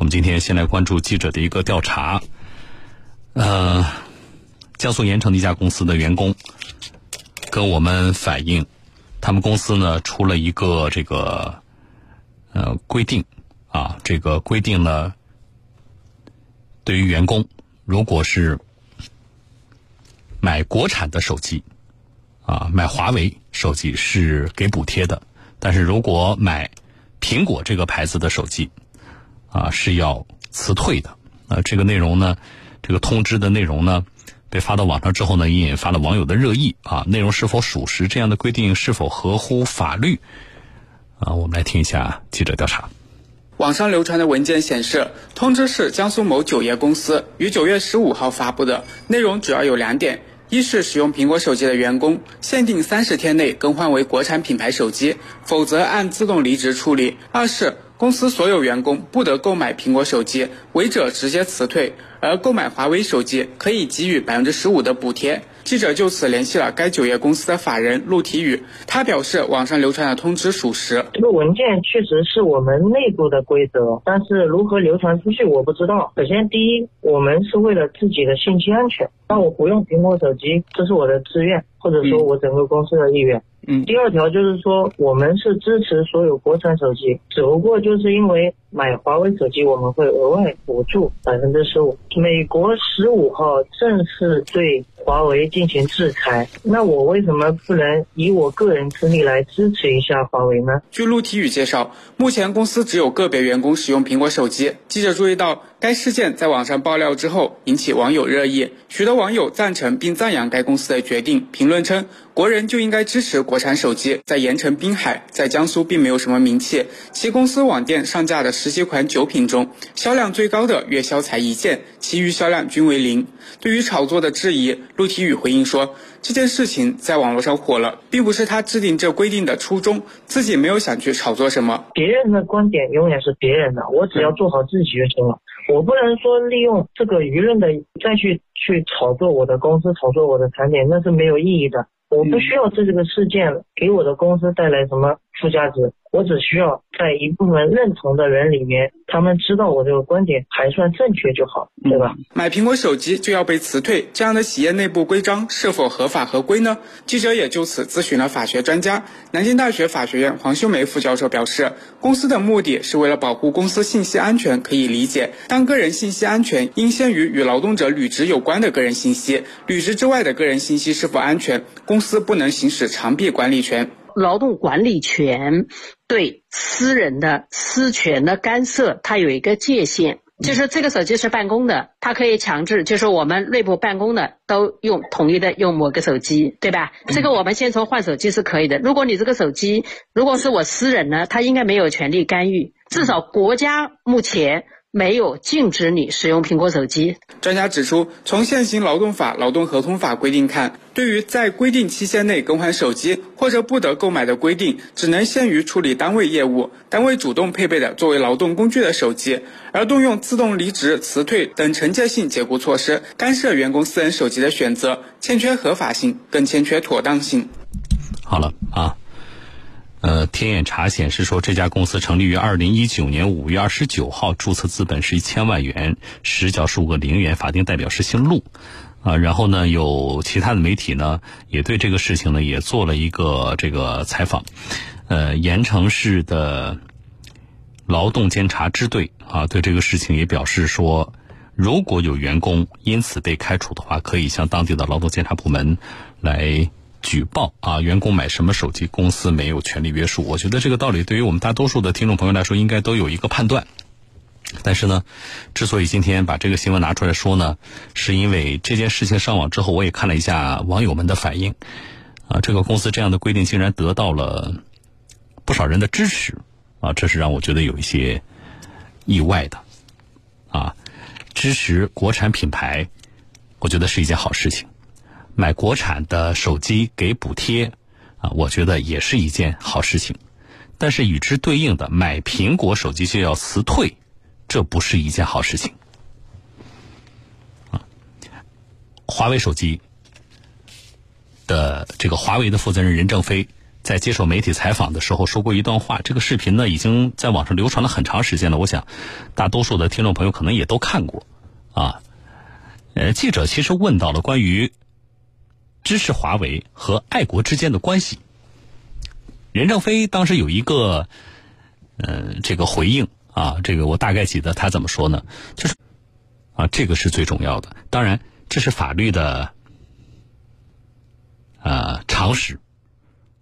我们今天先来关注记者的一个调查。呃，江苏盐城的一家公司的员工跟我们反映，他们公司呢出了一个这个呃规定啊，这个规定呢，对于员工如果是买国产的手机啊，买华为手机是给补贴的，但是如果买苹果这个牌子的手机。啊，是要辞退的。啊，这个内容呢，这个通知的内容呢，被发到网上之后呢，也引发了网友的热议。啊，内容是否属实？这样的规定是否合乎法律？啊，我们来听一下记者调查。网上流传的文件显示，通知是江苏某酒业公司于九月十五号发布的，内容主要有两点：一是使用苹果手机的员工限定三十天内更换为国产品牌手机，否则按自动离职处理；二是。公司所有员工不得购买苹果手机，违者直接辞退；而购买华为手机可以给予百分之十五的补贴。记者就此联系了该酒业公司的法人陆体宇，他表示网上流传的通知属实。这个文件确实是我们内部的规则，但是如何流传出去我不知道。首先，第一，我们是为了自己的信息安全，那我不用苹果手机，这是我的自愿，或者说我整个公司的意愿。嗯，第二条就是说，我们是支持所有国产手机，只不过就是因为买华为手机，我们会额外补助百分之十五。美国十五号正式对华为进行制裁，那我为什么不能以我个人之力来支持一下华为呢？据陆体宇介绍，目前公司只有个别员工使用苹果手机。记者注意到，该事件在网上爆料之后，引起网友热议，许多网友赞成并赞扬该公司的决定，评论称。国人就应该支持国产手机。在盐城滨海，在江苏并没有什么名气。其公司网店上架的十几款酒品中，销量最高的月销才一件，其余销量均为零。对于炒作的质疑，陆体宇回应说，这件事情在网络上火了，并不是他制定这规定的初衷，自己没有想去炒作什么。别人的观点永远是别人的，我只要做好自己就行了。我不能说利用这个舆论的再去去炒作我的公司，炒作我的产品，那是没有意义的。我不需要这这个事件给我的公司带来什么附加值，我只需要在一部分认同的人里面，他们知道我这个观点还算正确就好，对吧？买苹果手机就要被辞退，这样的企业内部规章是否合法合规呢？记者也就此咨询了法学专家，南京大学法学院黄秀梅副教授表示，公司的目的是为了保护公司信息安全，可以理解，但个人信息安全应先于与劳动者履职有关的个人信息，履职之外的个人信息是否安全，公公司不能行使长臂管理权，劳动管理权对私人的私权的干涉，它有一个界限，就是这个手机是办公的，它可以强制，就是我们内部办公的都用统一的用某个手机，对吧？这个我们先从换手机是可以的。如果你这个手机如果是我私人呢，他应该没有权利干预，至少国家目前。没有禁止你使用苹果手机。专家指出，从现行劳动法、劳动合同法规定看，对于在规定期限内更换手机或者不得购买的规定，只能限于处理单位业务、单位主动配备的作为劳动工具的手机，而动用自动离职、辞退等惩戒性解雇措施干涉员工私人手机的选择，欠缺合法性，更欠缺妥当性。好了啊。呃，天眼查显示说，这家公司成立于二零一九年五月二十九号，注册资本是一千万元，实缴十五个零元，法定代表是姓陆，啊，然后呢，有其他的媒体呢，也对这个事情呢，也做了一个这个采访，呃，盐城市的劳动监察支队啊，对这个事情也表示说，如果有员工因此被开除的话，可以向当地的劳动监察部门来。举报啊！员工买什么手机，公司没有权利约束。我觉得这个道理对于我们大多数的听众朋友来说，应该都有一个判断。但是呢，之所以今天把这个新闻拿出来说呢，是因为这件事情上网之后，我也看了一下网友们的反应。啊，这个公司这样的规定竟然得到了不少人的支持，啊，这是让我觉得有一些意外的。啊，支持国产品牌，我觉得是一件好事情。买国产的手机给补贴，啊，我觉得也是一件好事情。但是与之对应的，买苹果手机就要辞退，这不是一件好事情。啊，华为手机的这个华为的负责人任正非在接受媒体采访的时候说过一段话，这个视频呢已经在网上流传了很长时间了。我想，大多数的听众朋友可能也都看过，啊，呃，记者其实问到了关于支持华为和爱国之间的关系，任正非当时有一个，呃，这个回应啊，这个我大概记得他怎么说呢？就是，啊，这个是最重要的，当然这是法律的，啊，常识。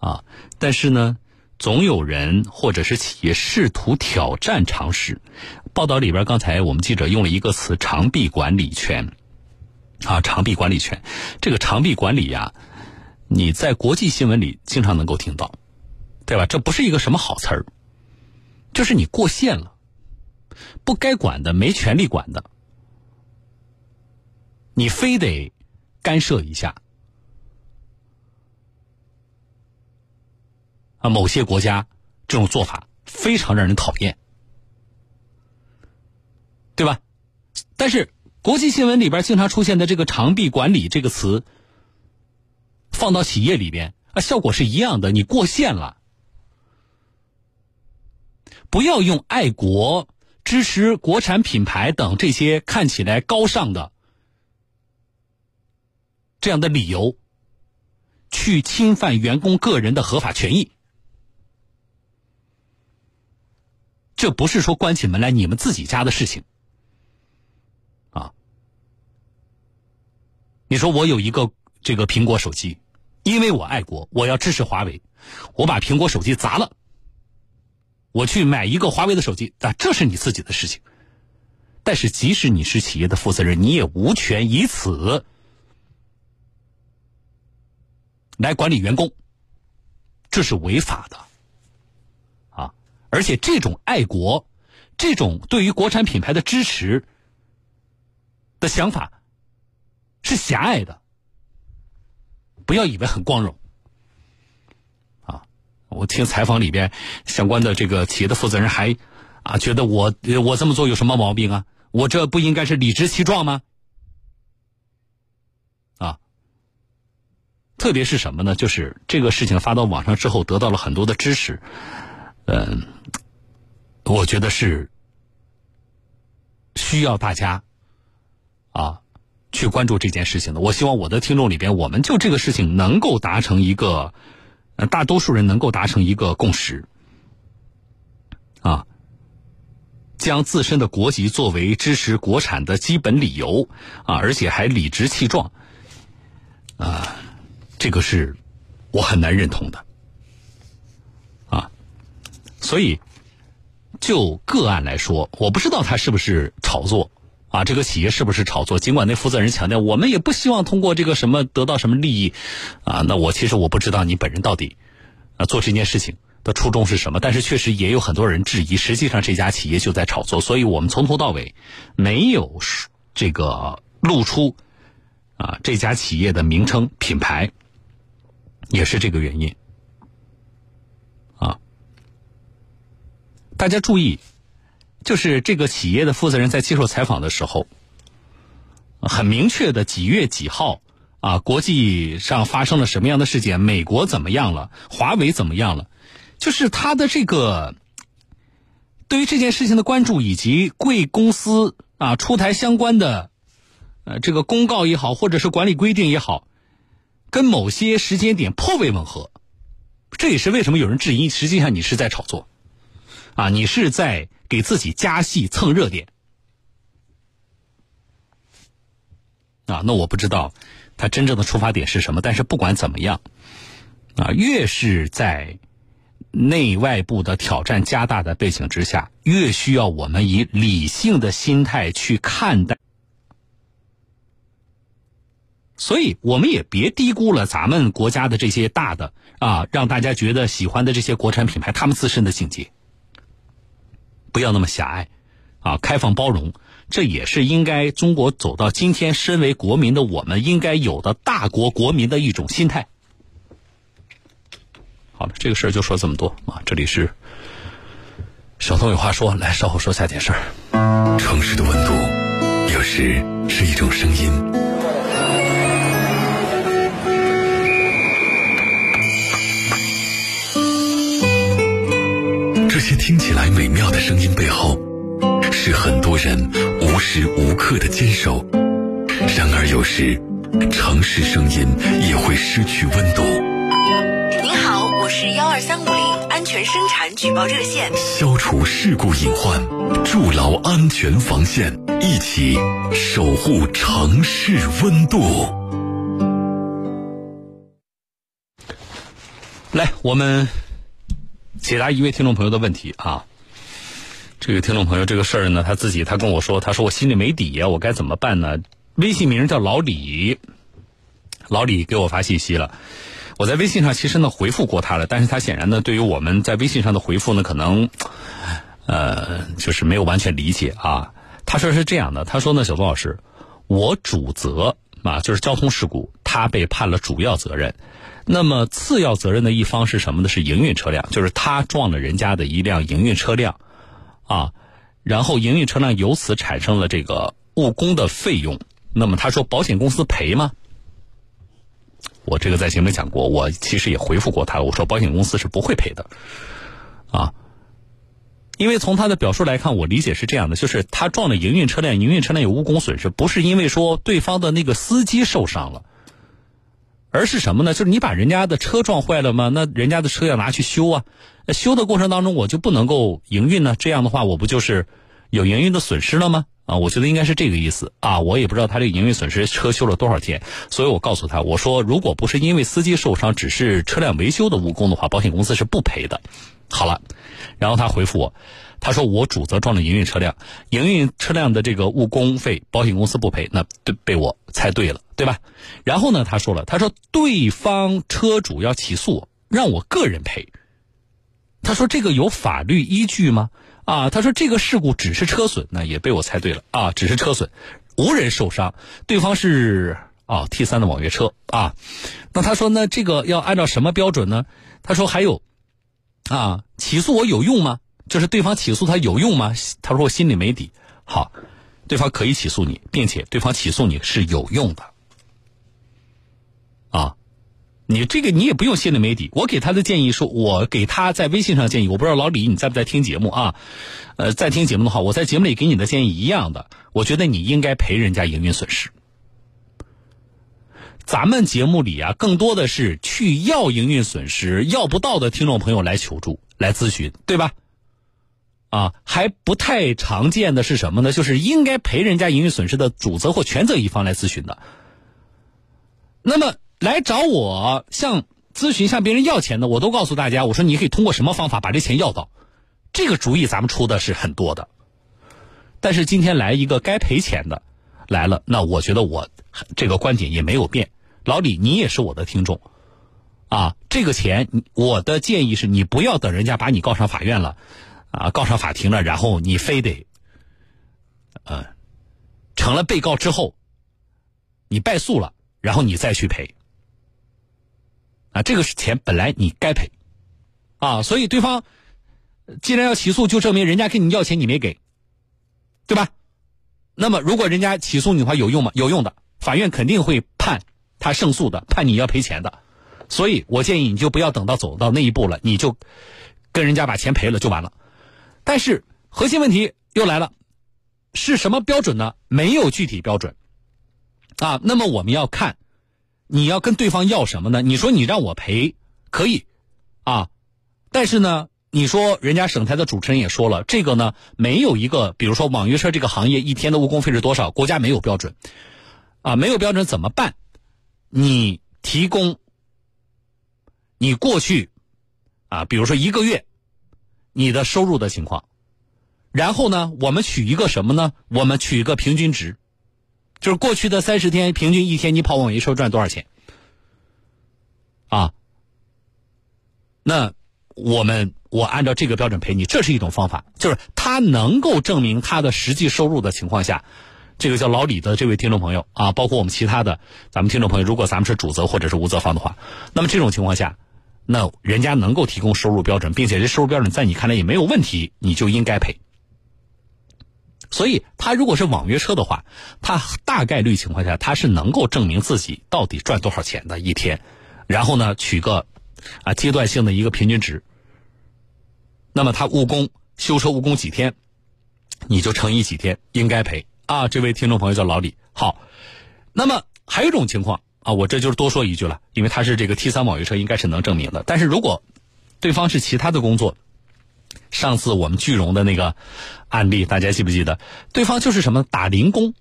啊，但是呢，总有人或者是企业试图挑战常识。报道里边，刚才我们记者用了一个词“长臂管理权”。啊，长臂管理权，这个长臂管理呀，你在国际新闻里经常能够听到，对吧？这不是一个什么好词儿，就是你过线了，不该管的、没权利管的，你非得干涉一下。啊，某些国家这种做法非常让人讨厌，对吧？但是国际新闻里边经常出现的这个“长臂管理”这个词，放到企业里边啊，效果是一样的。你过线了，不要用爱国、支持国产品牌等这些看起来高尚的这样的理由，去侵犯员工个人的合法权益。这不是说关起门来你们自己家的事情，啊！你说我有一个这个苹果手机，因为我爱国，我要支持华为，我把苹果手机砸了，我去买一个华为的手机，啊，这是你自己的事情。但是即使你是企业的负责人，你也无权以此来管理员工，这是违法的啊。而且这种爱国，这种对于国产品牌的支持的想法是狭隘的，不要以为很光荣。啊，我听采访里边相关的这个企业的负责人还啊觉得我我这么做有什么毛病啊？我这不应该是理直气壮吗？啊，特别是什么呢？就是这个事情发到网上之后，得到了很多的支持。嗯，我觉得是需要大家啊去关注这件事情的。我希望我的听众里边，我们就这个事情能够达成一个，呃大多数人能够达成一个共识啊，将自身的国籍作为支持国产的基本理由啊，而且还理直气壮啊，这个是我很难认同的。啊所以，就个案来说，我不知道他是不是炒作啊？这个企业是不是炒作？尽管那负责人强调，我们也不希望通过这个什么得到什么利益啊。那我其实我不知道你本人到底啊做这件事情的初衷是什么。但是确实也有很多人质疑，实际上这家企业就在炒作。所以我们从头到尾没有这个露出啊这家企业的名称品牌，也是这个原因。啊大家注意，就是这个企业的负责人在接受采访的时候，很明确的几月几号啊，国际上发生了什么样的事件，美国怎么样了，华为怎么样了，就是他的这个对于这件事情的关注，以及贵公司啊出台相关的呃这个公告也好，或者是管理规定也好，跟某些时间点颇为吻合，这也是为什么有人质疑，实际上你是在炒作。啊，你是在给自己加戏蹭热点啊？那我不知道他真正的出发点是什么。但是不管怎么样，啊，越是在内外部的挑战加大的背景之下，越需要我们以理性的心态去看待。所以，我们也别低估了咱们国家的这些大的啊，让大家觉得喜欢的这些国产品牌，他们自身的境界。不要那么狭隘，啊，开放包容，这也是应该中国走到今天，身为国民的我们应该有的大国国民的一种心态。好了，这个事儿就说这么多啊。这里是小东有话说，来稍后说下件事儿。城市的温度，有时是一种声音。这些听起来美妙的声音背后，是很多人无时无刻的坚守。然而有时，城市声音也会失去温度。您好，我是幺二三五零安全生产举报热线。消除事故隐患，筑牢安全防线，一起守护城市温度。来，我们解答一位听众朋友的问题啊。这个听众朋友这个事儿呢，他自己他跟我说，他说我心里没底呀，我该怎么办呢？微信名叫老李，老李给我发信息了。我在微信上其实呢回复过他了，但是他显然呢对于我们在微信上的回复呢，可能呃就是没有完全理解啊。他说是这样的，他说呢，小东老师，我主责啊，就是交通事故，他被判了主要责任。那么次要责任的一方是什么呢？是营运车辆，就是他撞了人家的一辆营运车辆啊，然后营运车辆由此产生了这个误工的费用。那么他说保险公司赔吗？我这个在节目里讲过，我其实也回复过他，我说保险公司是不会赔的，啊，因为从他的表述来看，我理解是这样的，就是他撞了营运车辆，营运车辆有误工损失，不是因为说对方的那个司机受伤了，而是什么呢？就是你把人家的车撞坏了吗？那人家的车要拿去修啊，修的过程当中我就不能够营运呢？这样的话，我不就是有营运的损失了吗？啊，我觉得应该是这个意思啊，我也不知道他这个营运损失车修了多少天，所以我告诉他，我说如果不是因为司机受伤，只是车辆维修的误工的话，保险公司是不赔的。好了，然后他回复我，他说我主责撞了营运车辆，营运车辆的这个误工费保险公司不赔，那对被我猜对了，对吧？然后呢，他说了，他说对方车主要起诉我，让我个人赔，他说这个有法律依据吗？啊，他说这个事故只是车损，那也被我猜对了啊，只是车损，无人受伤，对方是啊 T 三的网约车啊，那他说那这个要按照什么标准呢？他说还有啊，起诉我有用吗？就是对方起诉他有用吗？他说我心里没底。好，对方可以起诉你，并且对方起诉你是有用的啊。你这个你也不用心里没底。我给他的建议说，我给他在微信上建议，我不知道老李你在不在听节目啊？呃，在听节目的话，我在节目里给你的建议一样的。我觉得你应该赔人家营运损失。咱们节目里啊，更多的是去要营运损失要不到的听众朋友来求助、来咨询，对吧？啊，还不太常见的是什么呢？就是应该赔人家营运损失的主责或全责一方来咨询的。那么。来找我向咨询向别人要钱的，我都告诉大家，我说你可以通过什么方法把这钱要到，这个主意咱们出的是很多的。但是今天来一个该赔钱的来了，那我觉得我这个观点也没有变。老李，你也是我的听众啊，这个钱我的建议是你不要等人家把你告上法院了啊，告上法庭了，然后你非得呃成了被告之后，你败诉了，然后你再去赔。啊，这个是钱本来你该赔，啊，所以对方既然要起诉，就证明人家跟你要钱你没给，对吧？那么如果人家起诉你的话有用吗？有用的，法院肯定会判他胜诉的，判你要赔钱的。所以我建议你就不要等到走到那一步了，你就跟人家把钱赔了就完了。但是核心问题又来了，是什么标准呢？没有具体标准啊。那么我们要看。你要跟对方要什么呢？你说你让我赔，可以，啊，但是呢，你说人家省台的主持人也说了，这个呢没有一个，比如说网约车这个行业一天的误工费是多少，国家没有标准，啊，没有标准怎么办？你提供，你过去，啊，比如说一个月，你的收入的情况，然后呢，我们取一个什么呢？我们取一个平均值。就是过去的三十天，平均一天你跑网约车赚多少钱？啊？那我们我按照这个标准赔你，这是一种方法。就是他能够证明他的实际收入的情况下，这个叫老李的这位听众朋友啊，包括我们其他的咱们听众朋友，如果咱们是主责或者是无责方的话，那么这种情况下，那人家能够提供收入标准，并且这收入标准在你看来也没有问题，你就应该赔。所以，他如果是网约车的话，他大概率情况下，他是能够证明自己到底赚多少钱的一天，然后呢，取个啊阶段性的一个平均值，那么他误工修车误工几天，你就乘以几天，应该赔啊。这位听众朋友叫老李，好。那么还有一种情况啊，我这就是多说一句了，因为他是这个 T 三网约车，应该是能证明的。但是如果对方是其他的工作，上次我们聚荣的那个案例，大家记不记得？对方就是什么打零工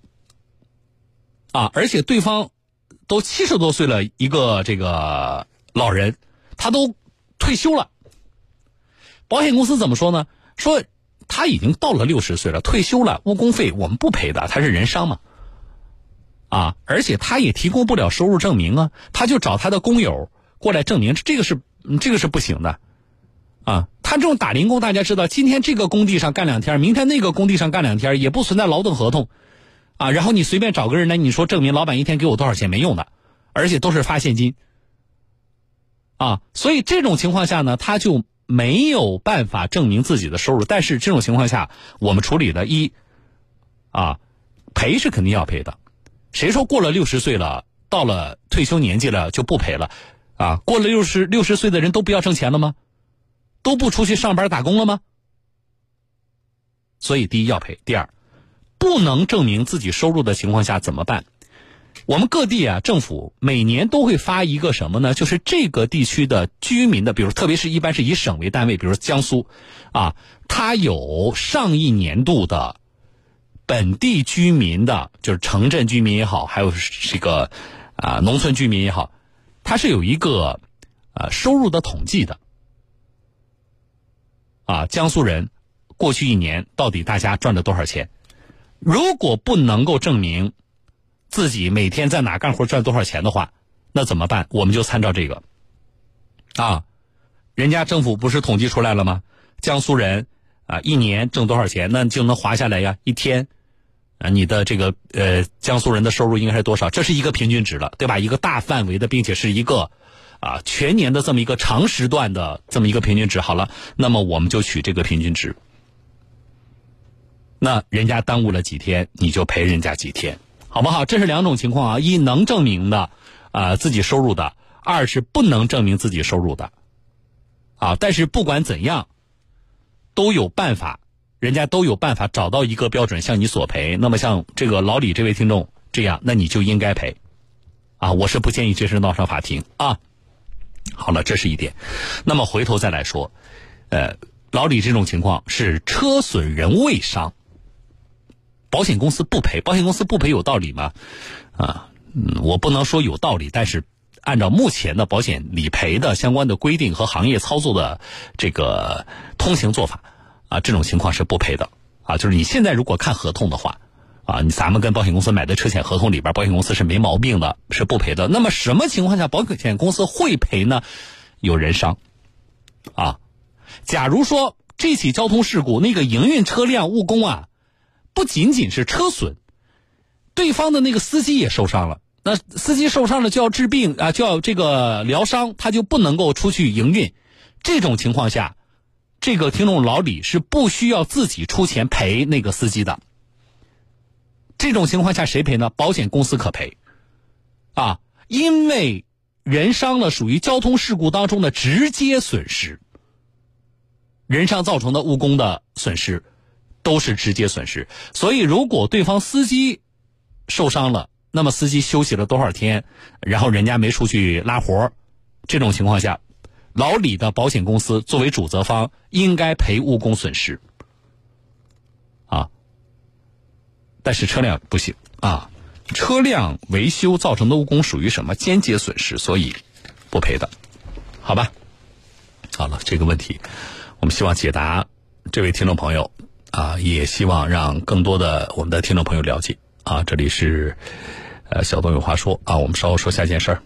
啊，而且对方都七十多岁了，一个这个老人，他都退休了。保险公司怎么说呢？说他已经到了六十岁了，退休了，误工费我们不赔的，他是人伤嘛。啊，而且他也提供不了收入证明啊，他就找他的工友过来证明，这个是这个是不行的。啊，他这种打零工，大家知道，今天这个工地上干两天，明天那个工地上干两天，也不存在劳动合同，啊，然后你随便找个人来，你说证明老板一天给我多少钱没用的，而且都是发现金，啊，所以这种情况下呢，他就没有办法证明自己的收入。但是这种情况下，我们处理的一，啊，赔是肯定要赔的，谁说过了六十岁了，到了退休年纪了就不赔了？啊，过了六十六十岁的人都不要挣钱了吗？都不出去上班打工了吗？所以，第一要赔，第二，不能证明自己收入的情况下怎么办？我们各地啊，政府每年都会发一个什么呢？就是这个地区的居民的，比如特别是一般是以省为单位，比如江苏，啊，它有上一年度的本地居民的，就是城镇居民也好，还有这个啊农村居民也好，它是有一个啊收入的统计的。啊，江苏人过去一年到底大家赚了多少钱？如果不能够证明自己每天在哪干活赚多少钱的话，那怎么办？我们就参照这个啊，人家政府不是统计出来了吗？江苏人啊，一年挣多少钱，那就能划下来呀。一天啊，你的这个呃，江苏人的收入应该是多少？这是一个平均值了，对吧？一个大范围的，并且是一个。啊，全年的这么一个长时段的这么一个平均值，好了，那么我们就取这个平均值。那人家耽误了几天，你就赔人家几天，好不好？这是两种情况啊，一能证明的啊自己收入的，二是不能证明自己收入的。啊，但是不管怎样，都有办法，人家都有办法找到一个标准向你索赔。那么像这个老李这位听众这样，那你就应该赔。啊，我是不建议这事闹上法庭啊。好了，这是一点。那么回头再来说，呃，老李这种情况是车损人未伤，保险公司不赔。保险公司不赔有道理吗？啊，嗯，我不能说有道理，但是按照目前的保险理赔的相关的规定和行业操作的这个通行做法，啊，这种情况是不赔的。啊，就是你现在如果看合同的话。啊，你咱们跟保险公司买的车险合同里边，保险公司是没毛病的，是不赔的。那么什么情况下保险公司会赔呢？有人伤，啊，假如说这起交通事故那个营运车辆误工啊，不仅仅是车损，对方的那个司机也受伤了，那司机受伤了就要治病啊，就要这个疗伤，他就不能够出去营运。这种情况下，这个听众老李是不需要自己出钱赔那个司机的。这种情况下谁赔呢？保险公司可赔，啊，因为人伤了属于交通事故当中的直接损失，人伤造成的误工的损失都是直接损失。所以，如果对方司机受伤了，那么司机休息了多少天，然后人家没出去拉活这种情况下，老李的保险公司作为主责方应该赔误工损失。啊但是车辆不行啊，车辆维修造成的误工属于什么间接损失，所以不赔的，好吧？好了，这个问题我们希望解答这位听众朋友啊，也希望让更多的我们的听众朋友了解啊。这里是呃小东有话说啊，我们稍后说下件事儿。